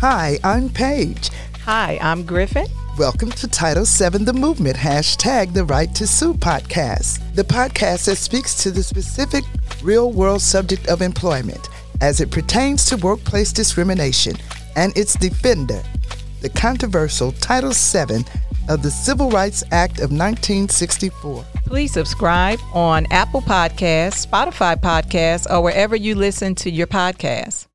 Hi, I'm Paige. Hi, I'm Griffin. Welcome to Title VII The Movement, hashtag the Right to Sue podcast, the podcast that speaks to the specific real world subject of employment as it pertains to workplace discrimination and its defender, the controversial Title VII of the Civil Rights Act of 1964. Please subscribe on Apple Podcasts, Spotify Podcasts, or wherever you listen to your podcasts.